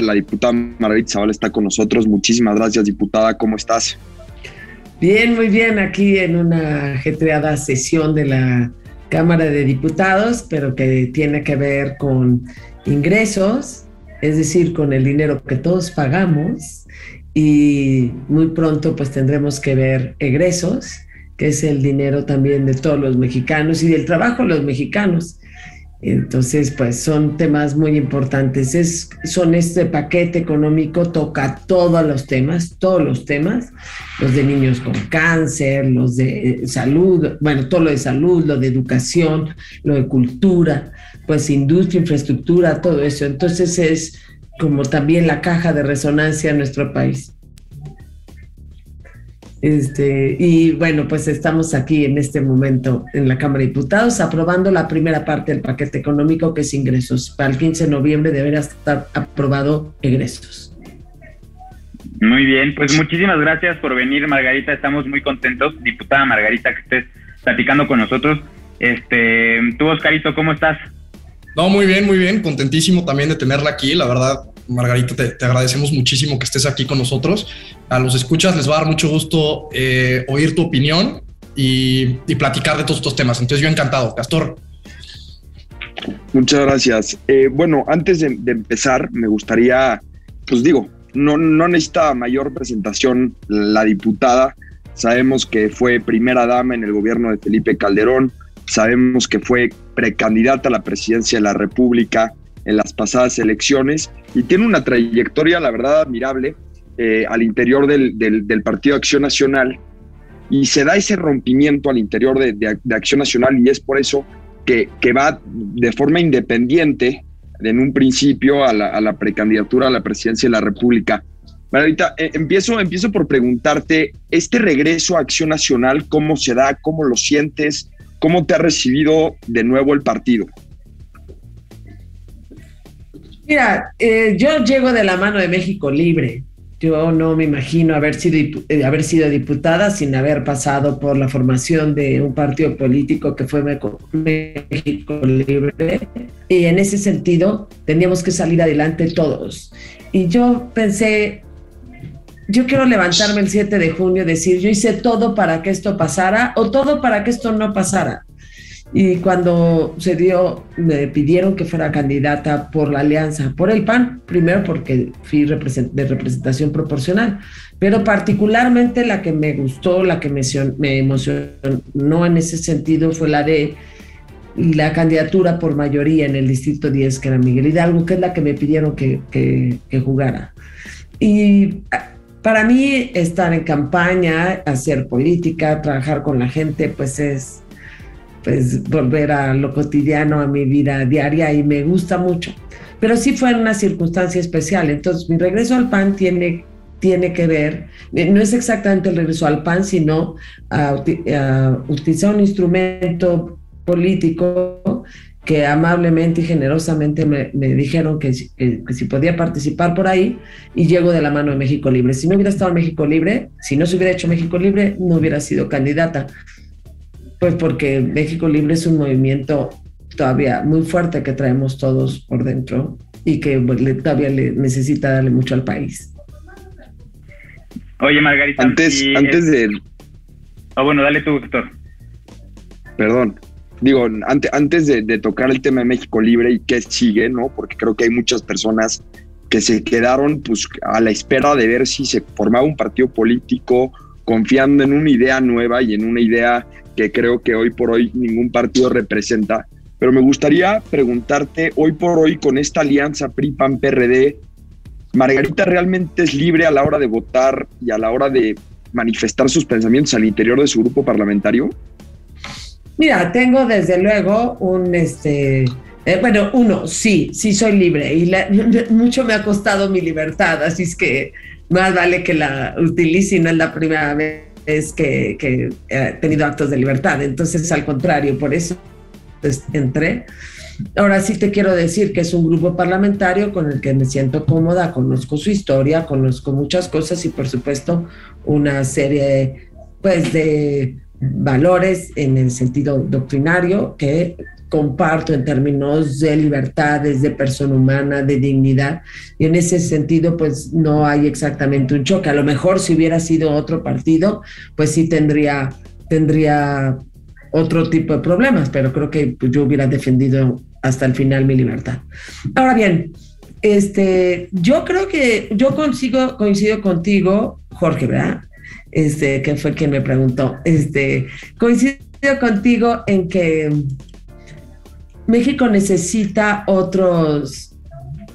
La diputada Margarita Zavala está con nosotros. Muchísimas gracias, diputada. ¿Cómo estás? Bien, muy bien. Aquí en una ajetreada sesión de la Cámara de Diputados, pero que tiene que ver con ingresos, es decir, con el dinero que todos pagamos y muy pronto pues tendremos que ver egresos, que es el dinero también de todos los mexicanos y del trabajo de los mexicanos. Entonces, pues son temas muy importantes. Es, son este paquete económico, toca todos los temas, todos los temas, los de niños con cáncer, los de salud, bueno, todo lo de salud, lo de educación, lo de cultura, pues industria, infraestructura, todo eso. Entonces es como también la caja de resonancia en nuestro país. Este, y bueno, pues estamos aquí en este momento en la Cámara de Diputados aprobando la primera parte del paquete económico que es ingresos. Para el 15 de noviembre deberá estar aprobado ingresos. Muy bien, pues muchísimas gracias por venir, Margarita. Estamos muy contentos, diputada Margarita, que estés platicando con nosotros. Este, tú, Oscarito, ¿cómo estás? No, muy bien, muy bien. Contentísimo también de tenerla aquí. La verdad, Margarita, te, agradecemos muchísimo que estés aquí con nosotros. A los escuchas les va a dar mucho gusto eh, oír tu opinión y, platicar de todos estos temas. Entonces yo encantado. Castor. Muchas gracias. Eh, bueno, antes de, empezar, me gustaría, pues digo, no, no necesita mayor presentación la diputada. Sabemos que fue primera dama en el gobierno de Felipe Calderón. Sabemos que fue precandidata a la presidencia de la República en las pasadas elecciones y tiene una trayectoria, la verdad, admirable eh, al interior del, del, Partido Acción Nacional y se da ese rompimiento al interior de, Acción Nacional y es por eso que, que, va de forma independiente en un principio a la, a la precandidatura a la presidencia de la República. Margarita, eh, empiezo, empiezo por preguntarte, este regreso a Acción Nacional, ¿cómo se da? ¿Cómo lo sientes? ¿Cómo te ha recibido de nuevo el partido? Mira, eh, yo llego de la mano de México Libre. Yo no me imagino haber sido, eh, haber sido diputada sin haber pasado por la formación de un partido político que fue México Libre. Y en ese sentido, teníamos que salir adelante todos. Y yo pensé, yo quiero levantarme el 7 de junio y decir, yo hice todo para que esto pasara o todo para que esto no pasara. Y cuando se dio, me pidieron que fuera candidata por la alianza, por el PAN, primero porque fui de representación proporcional, pero particularmente la que me gustó, la que me, me emocionó en ese sentido fue la de la candidatura por mayoría en el Distrito 10, que era Miguel Hidalgo, que es la que me pidieron que, que, que jugara. Y para mí estar en campaña, hacer política, trabajar con la gente, pues es pues volver a lo cotidiano, a mi vida diaria y me gusta mucho. Pero sí fue una circunstancia especial. Entonces mi regreso al PAN tiene, tiene que ver, eh, no es exactamente el regreso al PAN, sino a, utilizar un instrumento político que amablemente y generosamente me, dijeron que, que, si podía participar por ahí y llego de la mano de México Libre. Si no hubiera estado en México Libre, si no se hubiera hecho México Libre, no hubiera sido candidata. Pues porque México Libre es un movimiento todavía muy fuerte que traemos todos por dentro y que todavía le necesita darle mucho al país. Oye, Margarita. Antes, antes de. Ah, bueno, dale tú, doctor. Perdón. Digo, antes, antes de, de, tocar el tema de México Libre y qué sigue, ¿no? Porque creo que hay muchas personas que se quedaron pues, a la espera de ver si se formaba un partido político confiando en una idea nueva y en una idea que creo que hoy por hoy ningún partido representa. Pero me gustaría preguntarte, hoy por hoy con esta alianza PRI-PAN-PRD, ¿Margarita realmente es libre a la hora de votar y a la hora de manifestar sus pensamientos al interior de su grupo parlamentario? Mira, tengo desde luego un, este, eh, bueno, uno, sí, sí soy libre y mucho me ha costado mi libertad, así es que más vale que la utilice y no es la primera vez que, que he tenido actos de libertad. Entonces, al contrario, por eso pues, entré. Ahora sí te quiero decir que es un grupo parlamentario con el que me siento cómoda, conozco su historia, conozco muchas cosas y por supuesto una serie pues de valores en el sentido doctrinario que comparto en términos de libertades, de persona humana, de dignidad. Y en ese sentido, pues no hay exactamente un choque. A lo mejor si hubiera sido otro partido, pues sí tendría, tendría otro tipo de problemas, pero creo que pues, yo hubiera defendido hasta el final mi libertad. Ahora bien, este, yo creo que yo consigo, coincido contigo, Jorge, ¿verdad? Este, que fue quien me preguntó. Este, coincido contigo en que México necesita otros,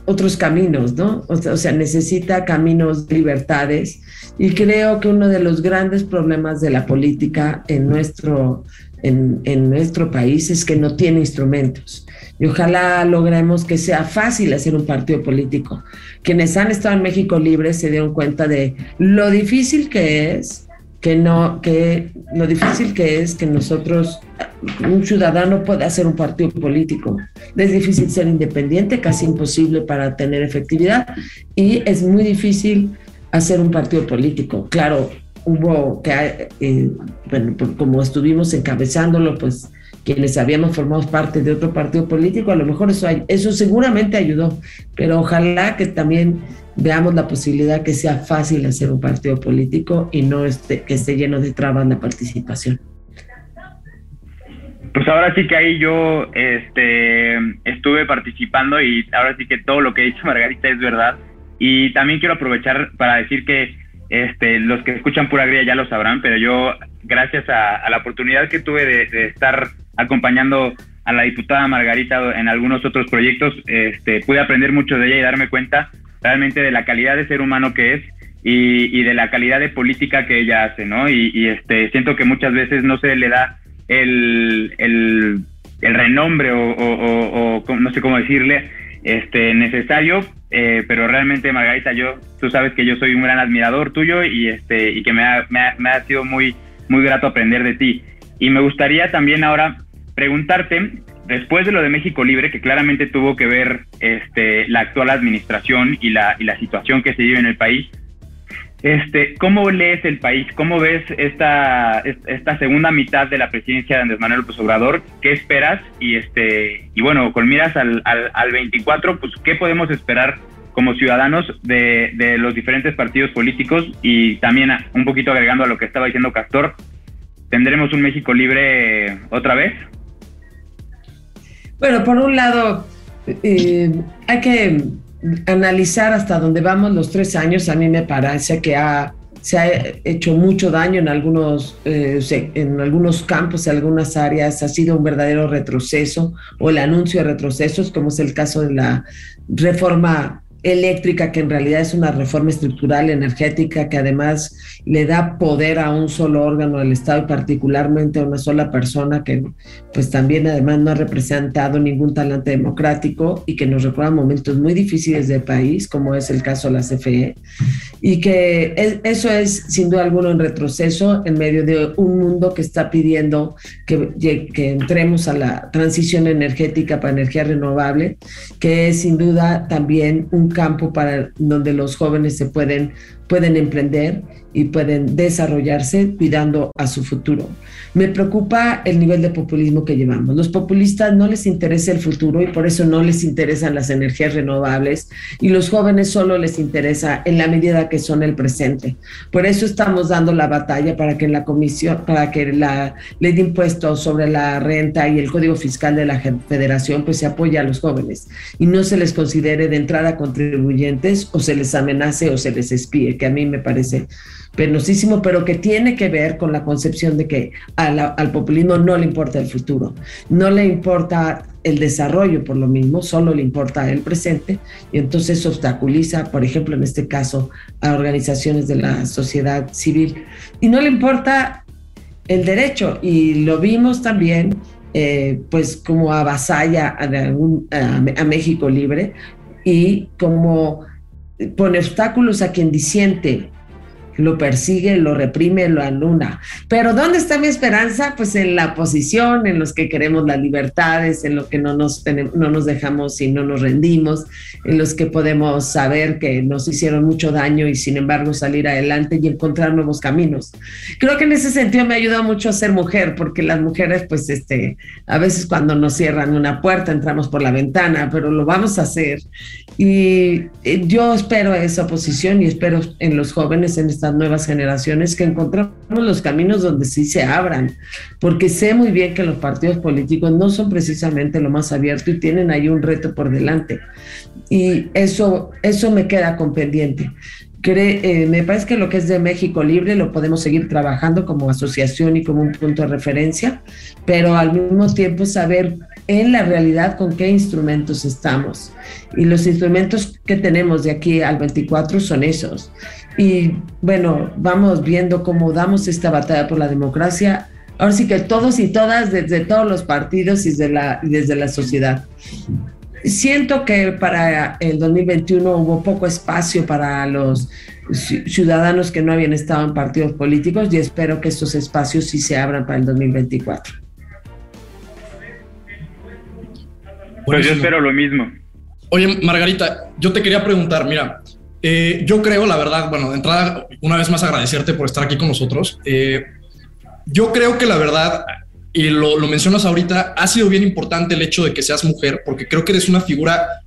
otros caminos, ¿no? O sea, necesita caminos de libertades. Y creo que uno de los grandes problemas de la política en nuestro, en, en nuestro país es que no tiene instrumentos. Y ojalá logremos que sea fácil hacer un partido político. Quienes han estado en México Libre se dieron cuenta de lo difícil que es que no, que lo difícil que es que nosotros, un ciudadano pueda hacer un partido político. Es difícil ser independiente, casi imposible para tener efectividad, y es muy difícil hacer un partido político. Claro, hubo que, eh, bueno, como estuvimos encabezándolo, pues quienes habíamos formado parte de otro partido político, a lo mejor eso, eso seguramente ayudó, pero ojalá que también veamos la posibilidad que sea fácil hacer un partido político y no esté, que esté lleno de trabas la participación. Pues ahora sí que ahí yo este, estuve participando y ahora sí que todo lo que dice Margarita es verdad. Y también quiero aprovechar para decir que este, los que escuchan Pura Gría ya lo sabrán, pero yo, gracias a, la oportunidad que tuve de estar acompañando a la diputada Margarita en algunos otros proyectos, este, pude aprender mucho de ella y darme cuenta realmente de la calidad de ser humano que es y, de la calidad de política que ella hace, ¿no? Y, este, siento que muchas veces no se le da el, el, renombre o, no sé cómo decirle, este, necesario, eh, pero realmente Margarita, yo, tú sabes que yo soy un gran admirador tuyo y, este, y que me ha, me ha, me ha sido muy, muy grato aprender de ti. Y me gustaría también ahora preguntarte, después de lo de México Libre, que claramente tuvo que ver este, la actual administración y la, y la situación que se vive en el país, este, ¿cómo lees el país? ¿Cómo ves esta, esta segunda mitad de la presidencia de Andrés Manuel López Obrador? ¿Qué esperas? Y, este, y bueno, con miras al, al, al 24, pues, ¿qué podemos esperar como ciudadanos de, los diferentes partidos políticos? Y también un poquito agregando a lo que estaba diciendo Castor, ¿tendremos un México libre otra vez? Bueno, por un lado, eh, hay que analizar hasta dónde vamos los tres años. A mí me parece que se ha hecho mucho daño en algunos, eh, en algunos campos, en algunas áreas. Ha sido un verdadero retroceso o el anuncio de retrocesos, como es el caso de la reforma eléctrica, que en realidad es una reforma estructural energética que además le da poder a un solo órgano del Estado y particularmente a una sola persona que pues también además no ha representado ningún talante democrático y que nos recuerda momentos muy difíciles del país, como es el caso de la CFE, y que eso es sin duda alguno un retroceso en medio de un mundo que está pidiendo que, que entremos a la transición energética para energía renovable, que es sin duda también un campo para donde los jóvenes se pueden, pueden emprender y pueden desarrollarse cuidando a su futuro. Me preocupa el nivel de populismo que llevamos. Los populistas no les interesa el futuro y por eso no les interesan las energías renovables y los jóvenes solo les interesa en la medida que son el presente. Por eso estamos dando la batalla para que la comisión, para que la ley de impuestos sobre la renta y el código fiscal de la federación pues se apoye a los jóvenes y no se les considere de entrada contribuyentes o se les amenace o se les espíe, que a mí me parece penosísimo, pero que tiene que ver con la concepción de que al populismo no le importa el futuro, no le importa el desarrollo por lo mismo, solo le importa el presente y entonces obstaculiza, por ejemplo, en este caso, a organizaciones de la sociedad civil. Y no le importa el derecho y lo vimos también eh, pues como avasalla a, a México libre y como pone obstáculos a quien disiente lo persigue, lo reprime, lo anula. Pero ¿dónde está mi esperanza? Pues en la posición, en los que queremos las libertades, en lo que no nos, no nos dejamos y no nos rendimos, en los que podemos saber que nos hicieron mucho daño y sin embargo salir adelante y encontrar nuevos caminos. Creo que en ese sentido me ayuda mucho a ser mujer, porque las mujeres, pues, este, a veces cuando nos cierran una puerta entramos por la ventana, pero lo vamos a hacer. Y eh, yo espero esa posición y espero en los jóvenes, en esta nuevas generaciones que encontramos los caminos donde sí se abran, porque sé muy bien que los partidos políticos no son precisamente lo más abierto y tienen ahí un reto por delante. Y eso, eso me queda con pendiente. Eh, me parece que lo que es de México Libre lo podemos seguir trabajando como asociación y como un punto de referencia, pero al mismo tiempo saber en la realidad con qué instrumentos estamos. Y los instrumentos que tenemos de aquí al 24 son esos. Y bueno, vamos viendo cómo damos esta batalla por la democracia. Ahora sí que todos y todas, desde todos los partidos y desde la, desde la sociedad. Siento que para el 2021 hubo poco espacio para los ciudadanos que no habían estado en partidos políticos y espero que estos espacios sí se abran para el 2024. Pues yo espero lo mismo. Oye, Margarita, yo te quería preguntar, mira, eh, yo creo, la verdad, bueno, de entrada, una vez más agradecerte por estar aquí con nosotros. Eh, yo creo que la verdad, y lo, lo, mencionas ahorita, ha sido bien importante el hecho de que seas mujer, porque creo que eres una figura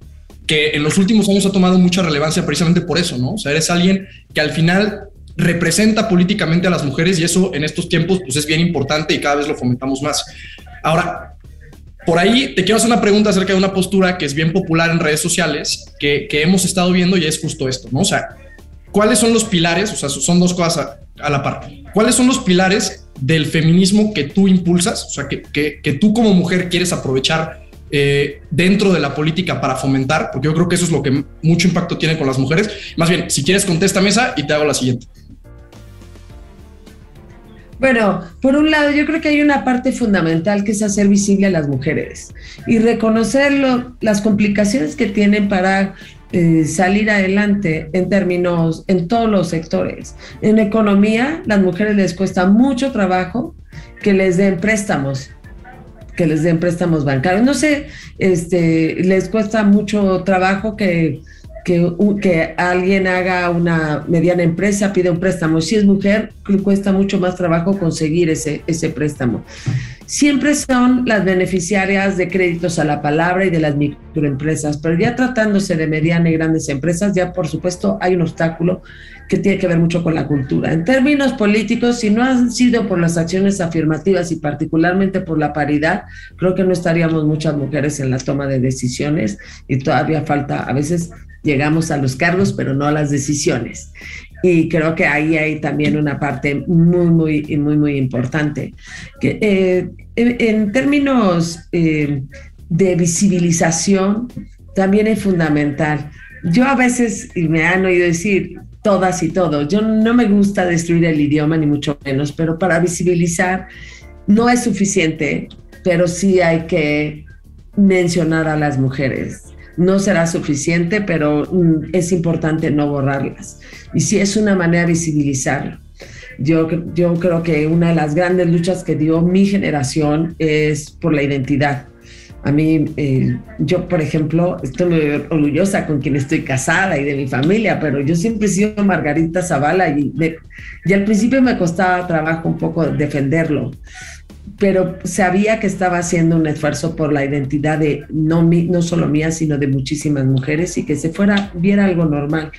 que en los últimos años ha tomado mucha relevancia precisamente por eso, ¿no? O sea, eres alguien que al final representa políticamente a las mujeres y eso en estos tiempos pues es bien importante y cada vez lo fomentamos más. Ahora, por ahí te quiero hacer una pregunta acerca de una postura que es bien popular en redes sociales, que, hemos estado viendo y es justo esto, ¿no? O sea, ¿cuáles son los pilares? O sea, son dos cosas a, la par. ¿Cuáles son los pilares del feminismo que tú impulsas? O sea, que, tú como mujer quieres aprovechar eh, dentro de la política para fomentar, porque yo creo que eso es lo que mucho impacto tiene con las mujeres. Más bien, si quieres, contesta mesa y te hago la siguiente. Bueno, por un lado, yo creo que hay una parte fundamental que es hacer visible a las mujeres y reconocer las complicaciones que tienen para eh, salir adelante en términos, en todos los sectores. En economía, las mujeres les cuesta mucho trabajo que les den préstamos que les den préstamos bancarios. No sé, este, les cuesta mucho trabajo que que, que, alguien haga una mediana empresa, pide un préstamo. Si es mujer, cuesta mucho más trabajo conseguir ese, ese préstamo. Siempre son las beneficiarias de créditos a la palabra y de las microempresas, pero ya tratándose de mediana y grandes empresas, ya por supuesto hay un obstáculo que tiene que ver mucho con la cultura. En términos políticos, si no han sido por las acciones afirmativas y particularmente por la paridad, creo que no estaríamos muchas mujeres en la toma de decisiones y todavía falta a veces llegamos a los cargos, pero no a las decisiones. Y creo que ahí hay también una parte muy, muy, muy, muy importante. Que, eh, en, términos eh, de visibilización, también es fundamental. Yo a veces, y me han oído decir, todas y todos, yo no me gusta destruir el idioma, ni mucho menos, pero para visibilizar no es suficiente, pero sí hay que mencionar a las mujeres no será suficiente, pero mm, es importante no borrarlas. Y si es una manera de visibilizarlo. Yo, yo creo que una de las grandes luchas que dio mi generación es por la identidad. A mí, eh, yo, por ejemplo, estoy muy orgullosa con quien estoy casada y de mi familia, pero yo siempre he sido Margarita Zavala y, y al principio me costaba trabajo un poco defenderlo pero sabía que estaba haciendo un esfuerzo por la identidad de no, no solo mía, sino de muchísimas mujeres y que se fuera, viera algo normal.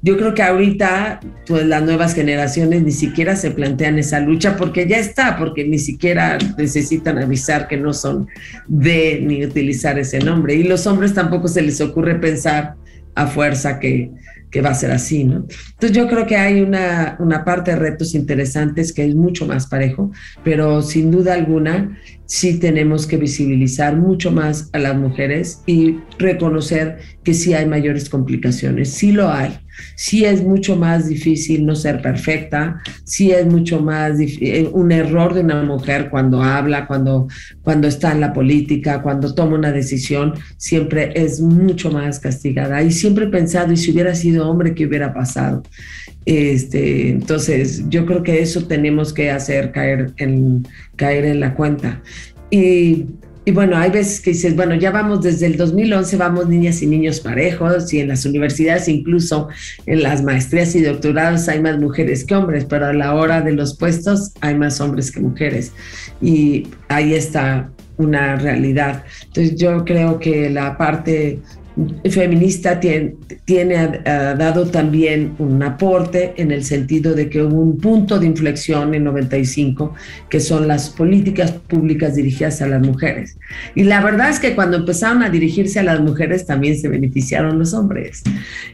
Yo creo que ahorita, pues las nuevas generaciones ni siquiera se plantean esa lucha porque ya está, porque ni siquiera necesitan avisar que no son de ni utilizar ese nombre. Y los hombres tampoco se les ocurre pensar a fuerza que, que va a ser así, ¿no? Entonces yo creo que hay una, una, parte de retos interesantes que es mucho más parejo, pero sin duda alguna sí tenemos que visibilizar mucho más a las mujeres y reconocer que sí hay mayores complicaciones, sí lo hay, Sí es mucho más difícil no ser perfecta, sí es mucho más eh, un error de una mujer cuando habla, cuando, cuando está en la política, cuando toma una decisión, siempre es mucho más castigada. Y siempre he pensado, y si hubiera sido hombre, ¿qué hubiera pasado? Este, entonces, yo creo que eso tenemos que hacer caer en, caer en la cuenta. Y y bueno, hay veces que dices, bueno, ya vamos desde el 2011, vamos niñas y niños parejos y en las universidades, incluso en las maestrías y doctorados hay más mujeres que hombres, pero a la hora de los puestos hay más hombres que mujeres. Y ahí está una realidad. Entonces yo creo que la parte feminista tiene, dado también un aporte en el sentido de que hubo un punto de inflexión en 95, que son las políticas públicas dirigidas a las mujeres. Y la verdad es que cuando empezaron a dirigirse a las mujeres también se beneficiaron los hombres,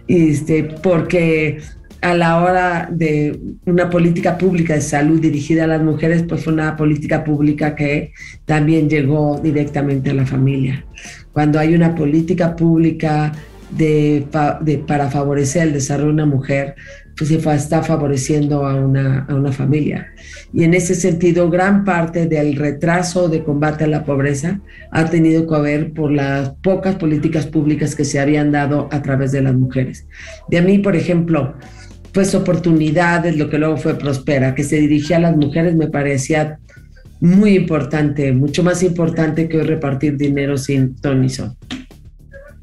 este, porque a la hora de una política pública de salud dirigida a las mujeres, pues fue una política pública que también llegó directamente a la familia. Cuando hay una política pública de, para favorecer el desarrollo de una mujer, pues se está favoreciendo a una, a una familia. Y en ese sentido, gran parte del retraso de combate a la pobreza ha tenido que ver por las pocas políticas públicas que se habían dado a través de las mujeres. De mí, por ejemplo, pues oportunidades, lo que luego fue Prospera, que se dirigía a las mujeres, me parecía muy importante, mucho más importante que repartir dinero sin ton son.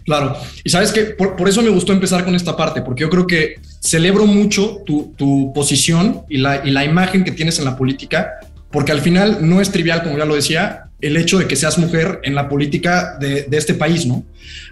Claro, y sabes que por, eso me gustó empezar con esta parte, porque yo creo que celebro mucho tu, tu posición y la, y la, imagen que tienes en la política, porque al final no es trivial, como ya lo decía, el hecho de que seas mujer en la política de, de este país, ¿no?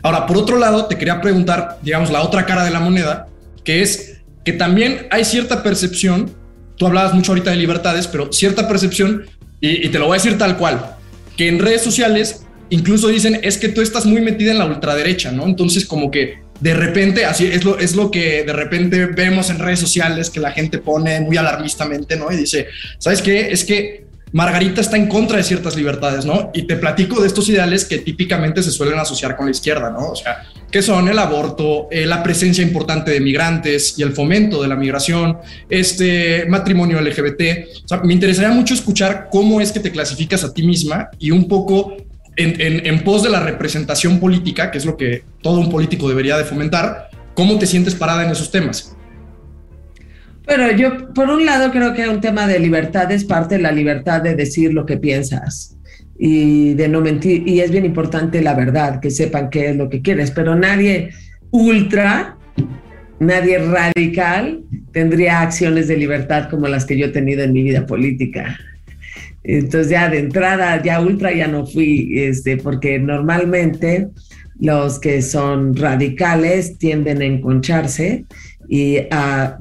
Ahora, por otro lado, te quería preguntar, digamos, la otra cara de la moneda, que es que también hay cierta percepción, tú hablabas mucho ahorita de libertades, pero cierta percepción, y, te lo voy a decir tal cual, que en redes sociales incluso dicen es que tú estás muy metida en la ultraderecha, ¿no? Entonces como que de repente, así es lo, es lo que de repente vemos en redes sociales que la gente pone muy alarmistamente, ¿no? Y dice, ¿sabes qué? Es que Margarita está en contra de ciertas libertades, ¿no? Y te platico de estos ideales que típicamente se suelen asociar con la izquierda, ¿no? O sea, que son el aborto, eh, la presencia importante de migrantes y el fomento de la migración, este matrimonio LGBT. O sea, me interesaría mucho escuchar cómo es que te clasificas a ti misma y un poco en, en pos de la representación política, que es lo que todo un político debería de fomentar, cómo te sientes parada en esos temas. Bueno, yo por un lado creo que un tema de libertad es parte de la libertad de decir lo que piensas y de no mentir. Y es bien importante la verdad, que sepan qué es lo que quieres, pero nadie ultra, nadie radical tendría acciones de libertad como las que yo he tenido en mi vida política. Entonces ya de entrada, ya ultra ya no fui, este, porque normalmente los que son radicales tienden a enconcharse y a,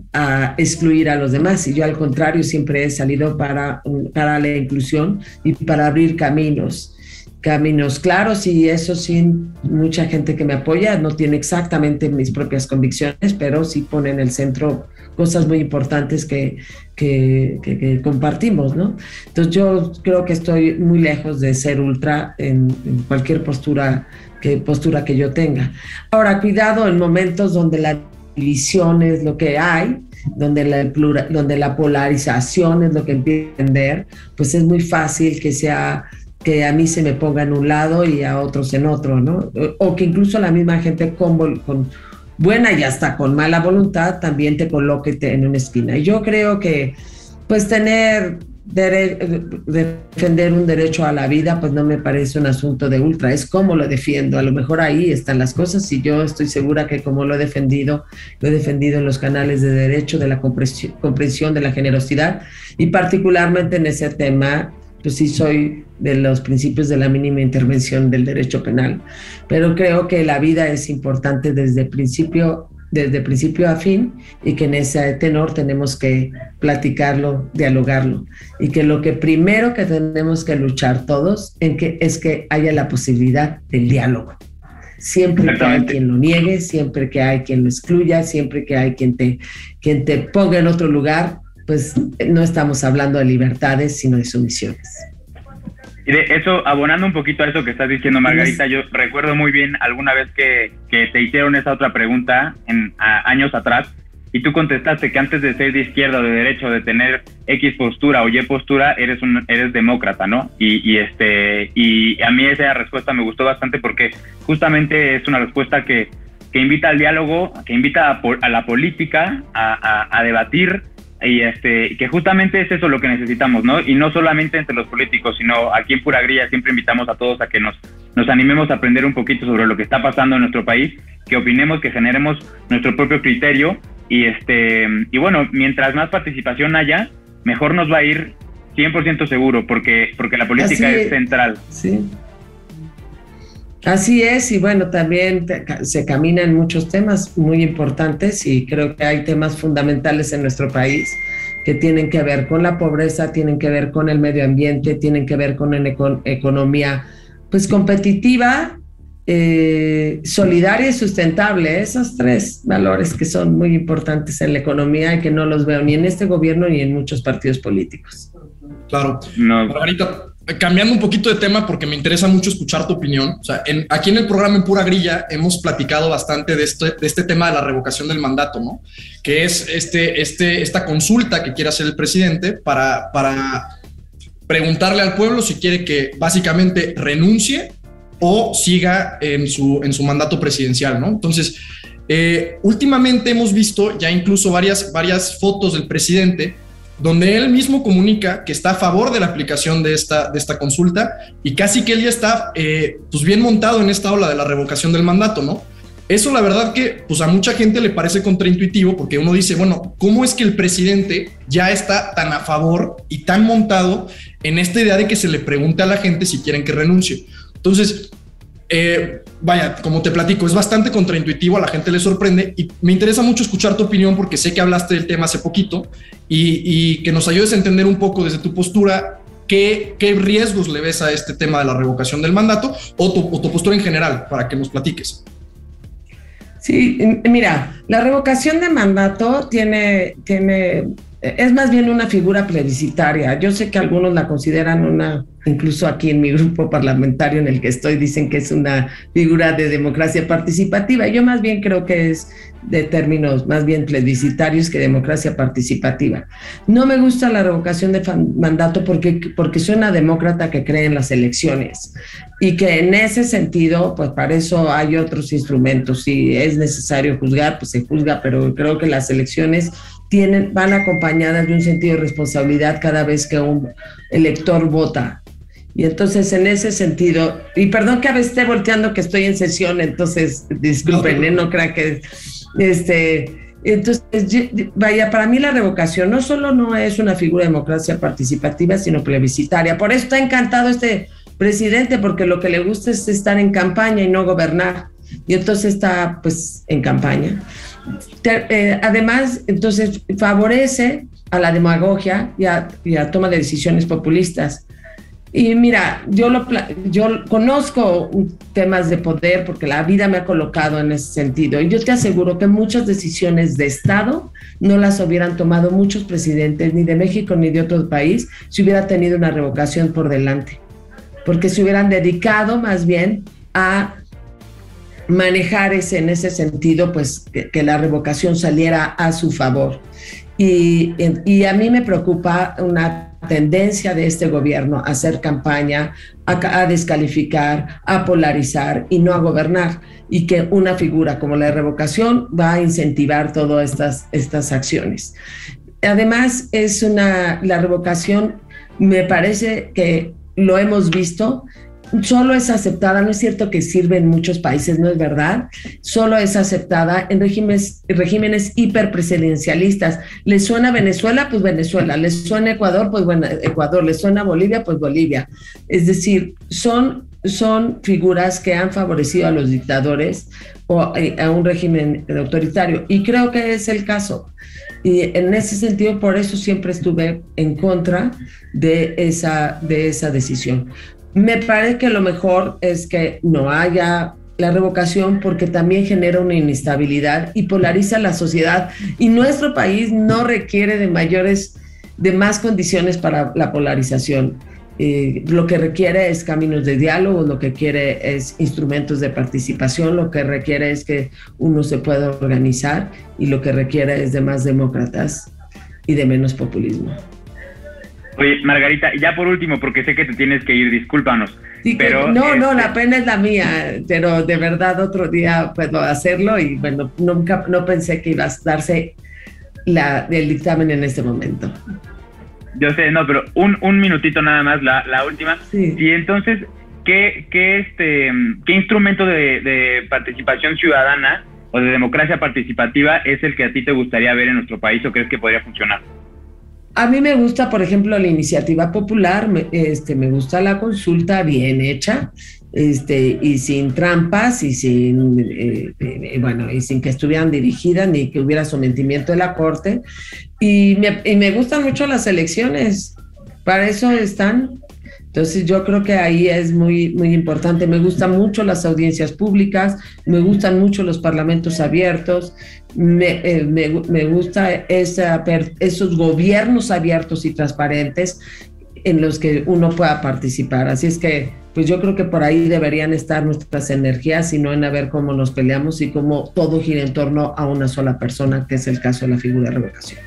excluir a los demás. Y yo al contrario siempre he salido para, para la inclusión y para abrir caminos, caminos claros y eso sin mucha gente que me apoya, no tiene exactamente mis propias convicciones, pero sí pone en el centro cosas muy importantes que, que, compartimos, ¿no? Entonces yo creo que estoy muy lejos de ser ultra en, en cualquier postura que, postura que yo tenga. Ahora, cuidado en momentos donde la división es lo que hay, donde la, donde la polarización es lo que empieza a entender, pues es muy fácil que sea que a mí se me ponga en un lado y a otros en otro, ¿no? O que incluso la misma gente con, con buena y hasta con mala voluntad también te coloque en una esquina. Y yo creo que pues tener defender un derecho a la vida, pues no me parece un asunto de ultra, es cómo lo defiendo. A lo mejor ahí están las cosas y yo estoy segura que como lo he defendido, lo he defendido en los canales de derecho, de la comprensión, de la generosidad y particularmente en ese tema, pues sí soy de los principios de la mínima intervención del derecho penal, pero creo que la vida es importante desde el principio desde principio a fin y que en ese tenor tenemos que platicarlo, dialogarlo y que lo que primero que tenemos que luchar todos en que es que haya la posibilidad del diálogo. Siempre que hay quien lo niegue, siempre que hay quien lo excluya, siempre que hay quien te, quien te ponga en otro lugar, pues no estamos hablando de libertades, sino de sumisiones. Y de eso, abonando un poquito a eso que estás diciendo, Margarita, yo recuerdo muy bien alguna vez que, que te hicieron esa otra pregunta en años atrás y tú contestaste que antes de ser de izquierda o de derecha o de tener X postura o Y postura, eres un eres demócrata, ¿no? Y, este y a mí esa respuesta me gustó bastante porque justamente es una respuesta que, que invita al diálogo, que invita a, la política a, a, debatir y este que justamente es eso lo que necesitamos, ¿no? Y no solamente entre los políticos, sino aquí en Pura Grilla siempre invitamos a todos a que nos nos animemos a aprender un poquito sobre lo que está pasando en nuestro país, que opinemos, que generemos nuestro propio criterio y este y bueno, mientras más participación haya, mejor nos va a ir 100% seguro porque porque la política es central. Sí. Así es, y bueno, también se caminan muchos temas muy importantes y creo que hay temas fundamentales en nuestro país que tienen que ver con la pobreza, tienen que ver con el medio ambiente, tienen que ver con una economía pues competitiva, eh, solidaria y sustentable, esos tres valores que son muy importantes en la economía y que no los veo ni en este gobierno ni en muchos partidos políticos. Claro. No. Margarita, cambiando un poquito de tema porque me interesa mucho escuchar tu opinión. O sea, aquí en el programa En Pura Grilla hemos platicado bastante de este, de este tema de la revocación del mandato, ¿no? Que es este, este, esta consulta que quiere hacer el presidente para, para preguntarle al pueblo si quiere que básicamente renuncie o siga en su, en su mandato presidencial, ¿no? Entonces, eh, últimamente hemos visto ya incluso varias, varias fotos del presidente donde él mismo comunica que está a favor de la aplicación de esta, de esta consulta y casi que él ya está eh, pues bien montado en esta ola de la revocación del mandato, ¿no? Eso la verdad que pues a mucha gente le parece contraintuitivo porque uno dice, bueno, ¿cómo es que el presidente ya está tan a favor y tan montado en esta idea de que se le pregunte a la gente si quieren que renuncie? Entonces, eh, vaya, como te platico, es bastante contraintuitivo, a la gente le sorprende y me interesa mucho escuchar tu opinión porque sé que hablaste del tema hace poquito y, que nos ayudes a entender un poco desde tu postura qué, riesgos le ves a este tema de la revocación del mandato o tu, o tu postura en general para que nos platiques. Sí, mira, la revocación de mandato tiene, tiene, es más bien una figura plebiscitaria. Yo sé que algunos la consideran una incluso aquí en mi grupo parlamentario en el que estoy dicen que es una figura de democracia participativa. Yo más bien creo que es de términos más bien plebiscitarios que democracia participativa. No me gusta la revocación de mandato porque, porque soy una demócrata que cree en las elecciones y que en ese sentido, pues para eso hay otros instrumentos. Si es necesario juzgar, pues se juzga, pero creo que las elecciones tienen, van acompañadas de un sentido de responsabilidad cada vez que un elector vota y entonces en ese sentido, y perdón que a veces esté volteando que estoy en sesión, entonces disculpen, ¿eh? no, crean que este entonces, vaya, para mí la revocación no solo no es una figura de democracia participativa, sino plebiscitaria. Por eso está encantado este presidente, porque lo que le gusta es estar en campaña y no gobernar. Y entonces está pues en campaña. Eh, además, entonces favorece a la demagogia y a, y toma de decisiones populistas. Y mira, yo, lo, yo conozco temas de poder porque la vida me ha colocado en ese sentido. Y yo te aseguro que muchas decisiones de Estado no las hubieran tomado muchos presidentes, ni de México ni de otro país, si hubiera tenido una revocación por delante. Porque se hubieran dedicado más bien a manejar ese, en ese sentido, pues que, la revocación saliera a su favor. Y, y a mí me preocupa una tendencia de este gobierno a hacer campaña, a, descalificar, a polarizar y no a gobernar. Y que una figura como la revocación va a incentivar todas estas, estas acciones. Además, es una, la revocación me parece que lo hemos visto, solo es aceptada, no es cierto que sirve en muchos países, no es verdad, solo es aceptada en regímenes, regímenes hiperpresidencialistas. ¿Le suena Venezuela? Pues Venezuela. ¿Le suena Ecuador? Pues bueno, Ecuador. ¿Le suena Bolivia? Pues Bolivia. Es decir, son, son figuras que han favorecido a los dictadores o eh, a un régimen autoritario. Y creo que es el caso. Y en ese sentido, por eso siempre estuve en contra de esa, de esa decisión. Me parece que lo mejor es que no haya la revocación porque también genera una inestabilidad y polariza la sociedad y nuestro país no requiere de mayores de más condiciones para la polarización. eh, lo que requiere es caminos de diálogo, lo que quiere es instrumentos de participación, lo que requiere es que uno se pueda organizar y lo que requiere es de más demócratas y de menos populismo. Oye, Margarita, ya por último, porque sé que te tienes que ir, discúlpanos. pero, no, no, la este pena es la mía, pero de verdad otro día puedo hacerlo y bueno, nunca, no pensé que iba a darse la, el dictamen en este momento. Yo sé, no, pero un, un minutito nada más, la, la última. Sí. Y entonces, ¿qué, qué, este, qué instrumento de, de participación ciudadana o de democracia participativa es el que a ti te gustaría ver en nuestro país o crees que podría funcionar? A mí me gusta, por ejemplo, la iniciativa popular, me, este, me gusta la consulta bien hecha, este, y sin trampas y sin, eh, eh, bueno, y sin que estuvieran dirigidas ni que hubiera sometimiento de la Corte. Y me, y me gustan mucho las elecciones, para eso están. Entonces yo creo que ahí es muy, muy importante. Me gustan mucho las audiencias públicas, me gustan mucho los parlamentos abiertos, me, eh, me, me gusta esa, esos gobiernos abiertos y transparentes en los que uno pueda participar. Así es que, pues yo creo que por ahí deberían estar nuestras energías y no en a ver cómo nos peleamos y cómo todo gira en torno a una sola persona, que es el caso de la figura de revocación.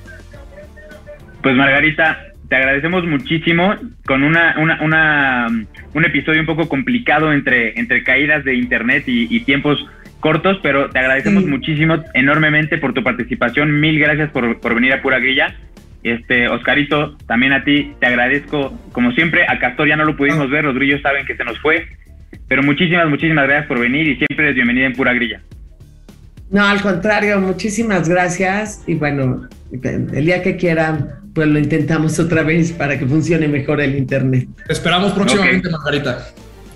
Pues Margarita, te agradecemos muchísimo con una, una, una, un episodio un poco complicado entre, entre caídas de internet y, tiempos cortos, pero te agradecemos muchísimo enormemente por tu participación. Mil gracias por, por, venir a Pura Grilla. Este, Oscarito, también a ti te agradezco, como siempre, a Castor ya no lo pudimos ver, los grillos saben que se nos fue, pero muchísimas, muchísimas gracias por venir y siempre eres bienvenida en Pura Grilla. No, al contrario, muchísimas gracias y bueno, el día que quieran pues lo intentamos otra vez para que funcione mejor el Internet. esperamos próximamente, Margarita.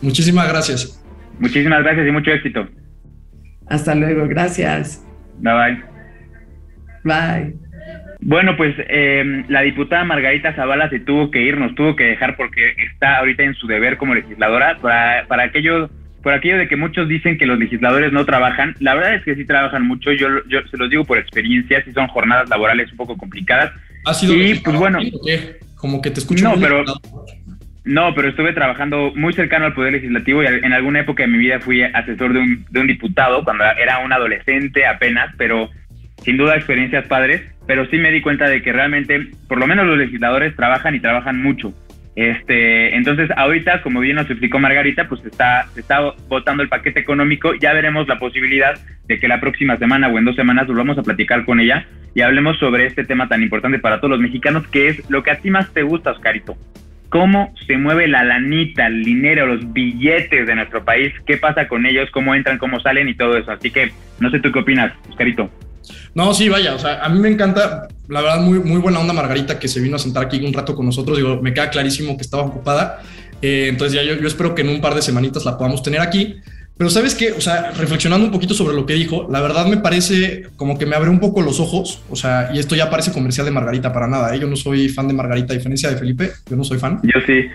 Muchísimas gracias. Muchísimas gracias y mucho éxito. Hasta luego, gracias. Bye bye. Bye. Bueno, pues eh, la diputada Margarita Zavala se tuvo que ir, nos tuvo que dejar porque está ahorita en su deber como legisladora. Para, para aquello, por aquello de que muchos dicen que los legisladores no trabajan, la verdad es que sí trabajan mucho. Yo, yo se los digo por experiencia, sí son jornadas laborales un poco complicadas ¿Ha sido y pues bueno, como que te escucho. No, pero no, pero estuve trabajando muy cercano al poder legislativo y en alguna época de mi vida fui asesor de un, de un diputado cuando era un adolescente apenas, pero sin duda experiencias padres. Pero sí me di cuenta de que realmente, por lo menos los legisladores trabajan y trabajan mucho. Este, entonces, ahorita, como bien nos explicó Margarita, pues está, está votando el paquete económico. Ya veremos la posibilidad de que la próxima semana o en dos semanas volvamos a platicar con ella y hablemos sobre este tema tan importante para todos los mexicanos, que es lo que a ti más te gusta, Oscarito. ¿Cómo se mueve la lanita, el dinero, los billetes de nuestro país? ¿Qué pasa con ellos? ¿Cómo entran, cómo salen y todo eso? Así que, no sé tú qué opinas, Oscarito. No, sí, vaya, o sea, a mí me encanta, la verdad, muy, muy buena onda Margarita que se vino a sentar aquí un rato con nosotros. Digo, me queda clarísimo que estaba ocupada. Eh, entonces ya yo, yo espero que en un par de semanitas la podamos tener aquí. Pero sabes qué, o sea, reflexionando un poquito sobre lo que dijo, la verdad me parece como que me abre un poco los ojos, o sea, y esto ya parece comercial de Margarita para nada, ¿eh? yo no soy fan de Margarita a diferencia de Felipe, yo no soy fan. Yo sí.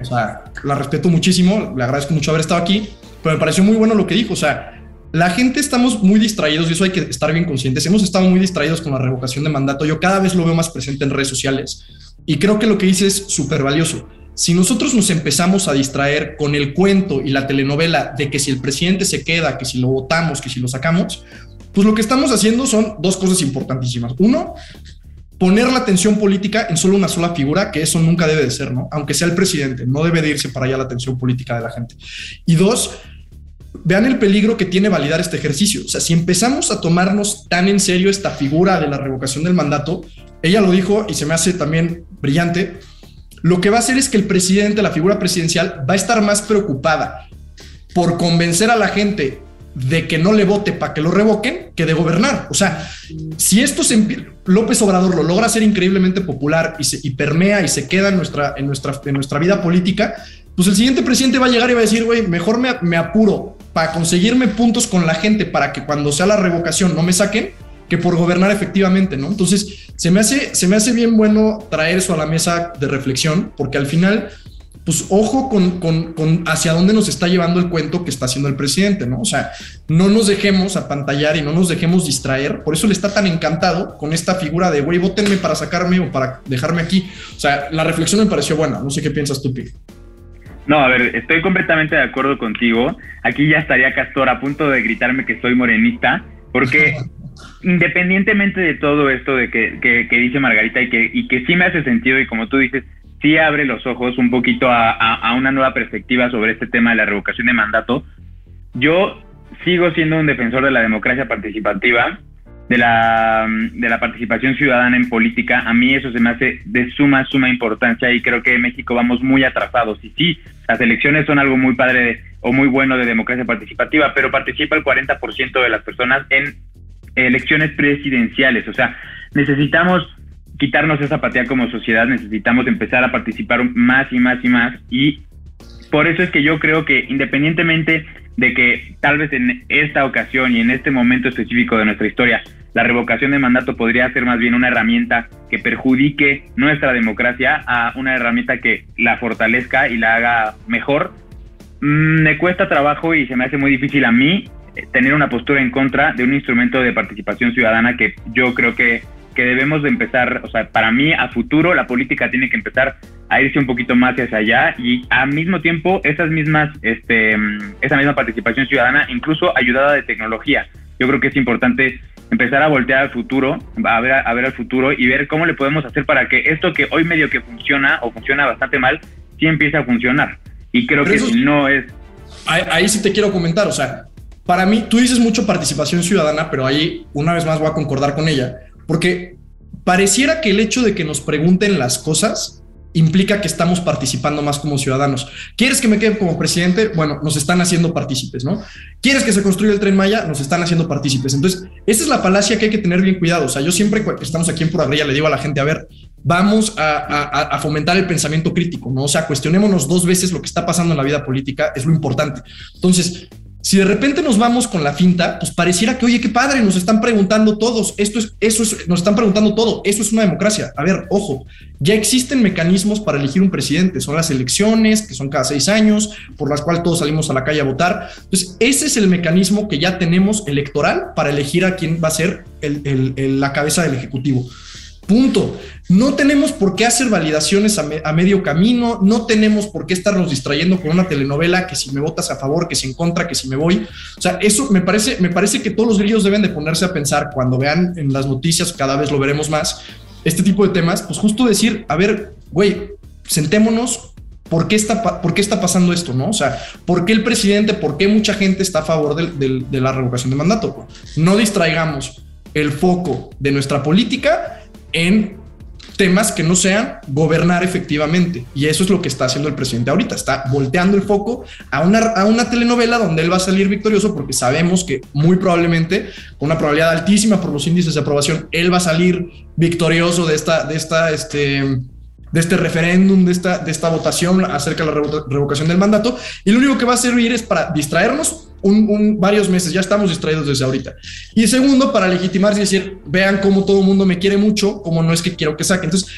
O sea, la respeto muchísimo, le agradezco mucho haber estado aquí, pero me pareció muy bueno lo que dijo, o sea, la gente estamos muy distraídos y eso hay que estar bien conscientes, hemos estado muy distraídos con la revocación de mandato, yo cada vez lo veo más presente en redes sociales y creo que lo que dice es súper valioso si nosotros nos empezamos a distraer con el cuento y la telenovela de que si el presidente se queda, que si lo votamos, que si lo sacamos, pues lo que estamos haciendo son dos cosas importantísimas. Uno, poner la atención política en solo una sola figura, que eso nunca debe de ser, ¿no? Aunque sea el presidente, no debe de irse para allá la atención política de la gente. Y dos, vean el peligro que tiene validar este ejercicio. O sea, si empezamos a tomarnos tan en serio esta figura de la revocación del mandato, ella lo dijo y se me hace también brillante, lo que va a hacer es que el presidente, la figura presidencial, va a estar más preocupada por convencer a la gente de que no le vote para que lo revoquen que de gobernar. O sea, si esto se, López Obrador lo logra ser increíblemente popular y, se, permea y se queda en nuestra, vida política, pues el siguiente presidente va a llegar y va a decir, güey, mejor me, me apuro para conseguirme puntos con la gente para que cuando sea la revocación no me saquen que por gobernar efectivamente, ¿no? Entonces, se me hace, se me hace bien bueno traer eso a la mesa de reflexión, porque al final, pues ojo con, con, hacia dónde nos está llevando el cuento que está haciendo el presidente, ¿no? O sea, no nos dejemos apantallar y no nos dejemos distraer. Por eso le está tan encantado con esta figura de, güey, votenme para sacarme o para dejarme aquí. O sea, la reflexión me pareció buena. No sé qué piensas tú, Pi. No, a ver, estoy completamente de acuerdo contigo. Aquí ya estaría Castor a punto de gritarme que soy morenista, porque independientemente de todo esto de que, que, dice Margarita y que, y que sí me hace sentido y como tú dices, sí abre los ojos un poquito a, una nueva perspectiva sobre este tema de la revocación de mandato. Yo sigo siendo un defensor de la democracia participativa, de la, de la participación ciudadana en política. A mí eso se me hace de suma, suma importancia y creo que en México vamos muy atrasados. Y sí, las elecciones son algo muy padre o muy bueno de democracia participativa, pero participa el 40% de las personas en elecciones presidenciales. O sea, necesitamos quitarnos esa apatía como sociedad, necesitamos empezar a participar más y más y más. Y por eso es que yo creo que independientemente de que tal vez en esta ocasión y en este momento específico de nuestra historia, la revocación de mandato podría ser más bien una herramienta que perjudique nuestra democracia a una herramienta que la fortalezca y la haga mejor. Mm, me cuesta trabajo y se me hace muy difícil a mí tener una postura en contra de un instrumento de participación ciudadana que yo creo que que debemos de empezar, o sea, para mí a futuro la política tiene que empezar a irse un poquito más hacia allá y al mismo tiempo esas mismas, este, esa misma participación ciudadana, incluso ayudada de tecnología. Yo creo que es importante empezar a voltear al futuro, a ver, a ver al futuro y ver cómo le podemos hacer para que esto que hoy medio que funciona o funciona bastante mal, sí empiece a funcionar. Y creo que si no es... Ahí, ahí sí te quiero comentar, o sea, para mí, tú dices mucho participación ciudadana, pero ahí una vez más voy a concordar con ella porque pareciera que el hecho de que nos pregunten las cosas implica que estamos participando más como ciudadanos. ¿Quieres que me quede como presidente? Bueno, nos están haciendo partícipes, ¿no? ¿Quieres que se construya el tren Maya? Nos están haciendo partícipes. Entonces, esa es la falacia que hay que tener bien cuidado. O sea, yo siempre que estamos aquí en Pura le digo a la gente, a ver, vamos a, a, fomentar el pensamiento crítico, ¿no? O sea, cuestionémonos dos veces lo que está pasando en la vida política, es lo importante. Entonces, si de repente nos vamos con la finta, pues pareciera que, oye, qué padre, nos están preguntando todos, esto es, eso es, nos están preguntando todo, eso es una democracia. A ver, ojo, ya existen mecanismos para elegir un presidente, son las elecciones, que son cada seis años, por las cuales todos salimos a la calle a votar. Entonces, ese es el mecanismo que ya tenemos electoral para elegir a quién va a ser la cabeza del Ejecutivo. Punto. No tenemos por qué hacer validaciones a, medio camino, no tenemos por qué estarnos distrayendo con una telenovela que si me votas a favor, que si en contra, que si me voy. O sea, eso me parece, me parece que todos los grillos deben de ponerse a pensar cuando vean en las noticias, cada vez lo veremos más, este tipo de temas, pues justo decir, a ver, güey, sentémonos, ¿por qué está, por qué está pasando esto? ¿no? O sea, ¿por qué el presidente, por qué mucha gente está a favor de la revocación de mandato? No distraigamos el foco de nuestra política en temas que no sean gobernar efectivamente. Y eso es lo que está haciendo el presidente ahorita. Está volteando el foco a una, a una telenovela donde él va a salir victorioso porque sabemos que muy probablemente, con una probabilidad altísima por los índices de aprobación, él va a salir victorioso de esta, de esta, este, de este referéndum, de esta, de esta votación acerca de la revocación del mandato. Y lo único que va a servir es para distraernos un, varios meses, ya estamos distraídos desde ahorita. Y segundo, para legitimarse y decir, vean cómo todo el mundo me quiere mucho, como no es que quiero que saque. Entonces,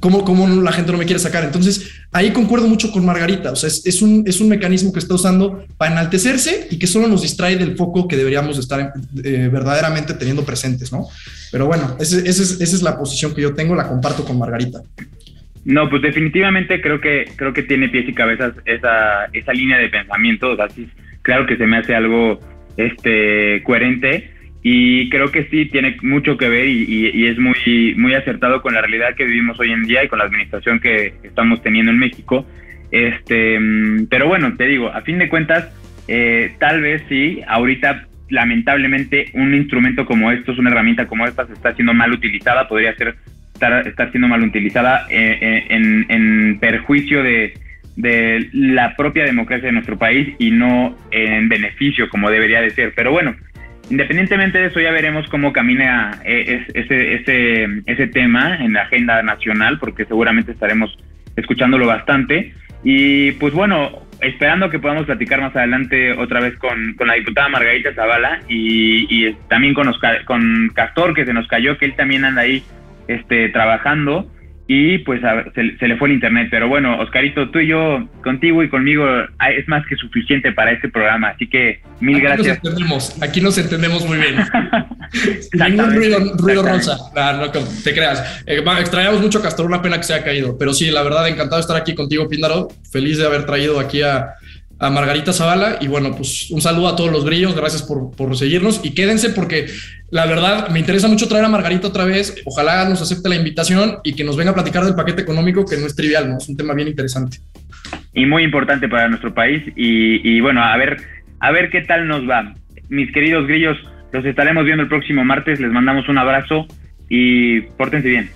cómo, cómo la gente no me quiere sacar. Entonces, ahí concuerdo mucho con Margarita. O sea, es, un, es un mecanismo que está usando para enaltecerse y que solo nos distrae del foco que deberíamos estar eh, verdaderamente teniendo presentes, ¿no? Pero bueno, esa es la posición que yo tengo, la comparto con Margarita. No, pues definitivamente creo que creo que tiene pies y cabezas esa, esa línea de pensamiento. O sea, claro que se me hace algo este, coherente y creo que sí tiene mucho que ver y, es muy, muy acertado con la realidad que vivimos hoy en día y con la administración que estamos teniendo en México. Este, pero bueno, te digo, a fin de cuentas, eh, tal vez sí, ahorita lamentablemente un instrumento como esto, una herramienta como esta, se está siendo mal utilizada, podría ser estar, estar siendo mal utilizada eh, eh, en, en perjuicio de, de la propia democracia de nuestro país y no en beneficio como debería de ser. Pero bueno, independientemente de eso ya veremos cómo camina eh, ese, ese, ese tema en la agenda nacional, porque seguramente estaremos escuchándolo bastante. Y pues bueno, esperando que podamos platicar más adelante otra vez con, con la diputada Margarita Zavala y, y también con, con Castor, que se nos cayó, que él también anda ahí este, trabajando y pues se, le fue el internet. Pero bueno, Oscarito, tú y yo, contigo y conmigo, es más que suficiente para este programa. Así que mil gracias. Nos entendemos, aquí nos entendemos muy bien. Ningún ruido, ruido rosa, no, te creas. Eh, extrañamos mucho a Castor, una pena que se haya caído. Pero sí, la verdad, encantado de estar aquí contigo, Píndaro. Feliz de haber traído aquí a, a Margarita Zavala. Y bueno, pues un saludo a todos los grillos, gracias por, por, seguirnos y quédense porque la verdad me interesa mucho traer a Margarita otra vez. Ojalá nos acepte la invitación y que nos venga a platicar del paquete económico, que no es trivial, ¿no? Es un tema bien interesante. Y muy importante para nuestro país. Y, y bueno, a ver, a ver qué tal nos va. Mis queridos grillos, los estaremos viendo el próximo martes. Les mandamos un abrazo y pórtense bien.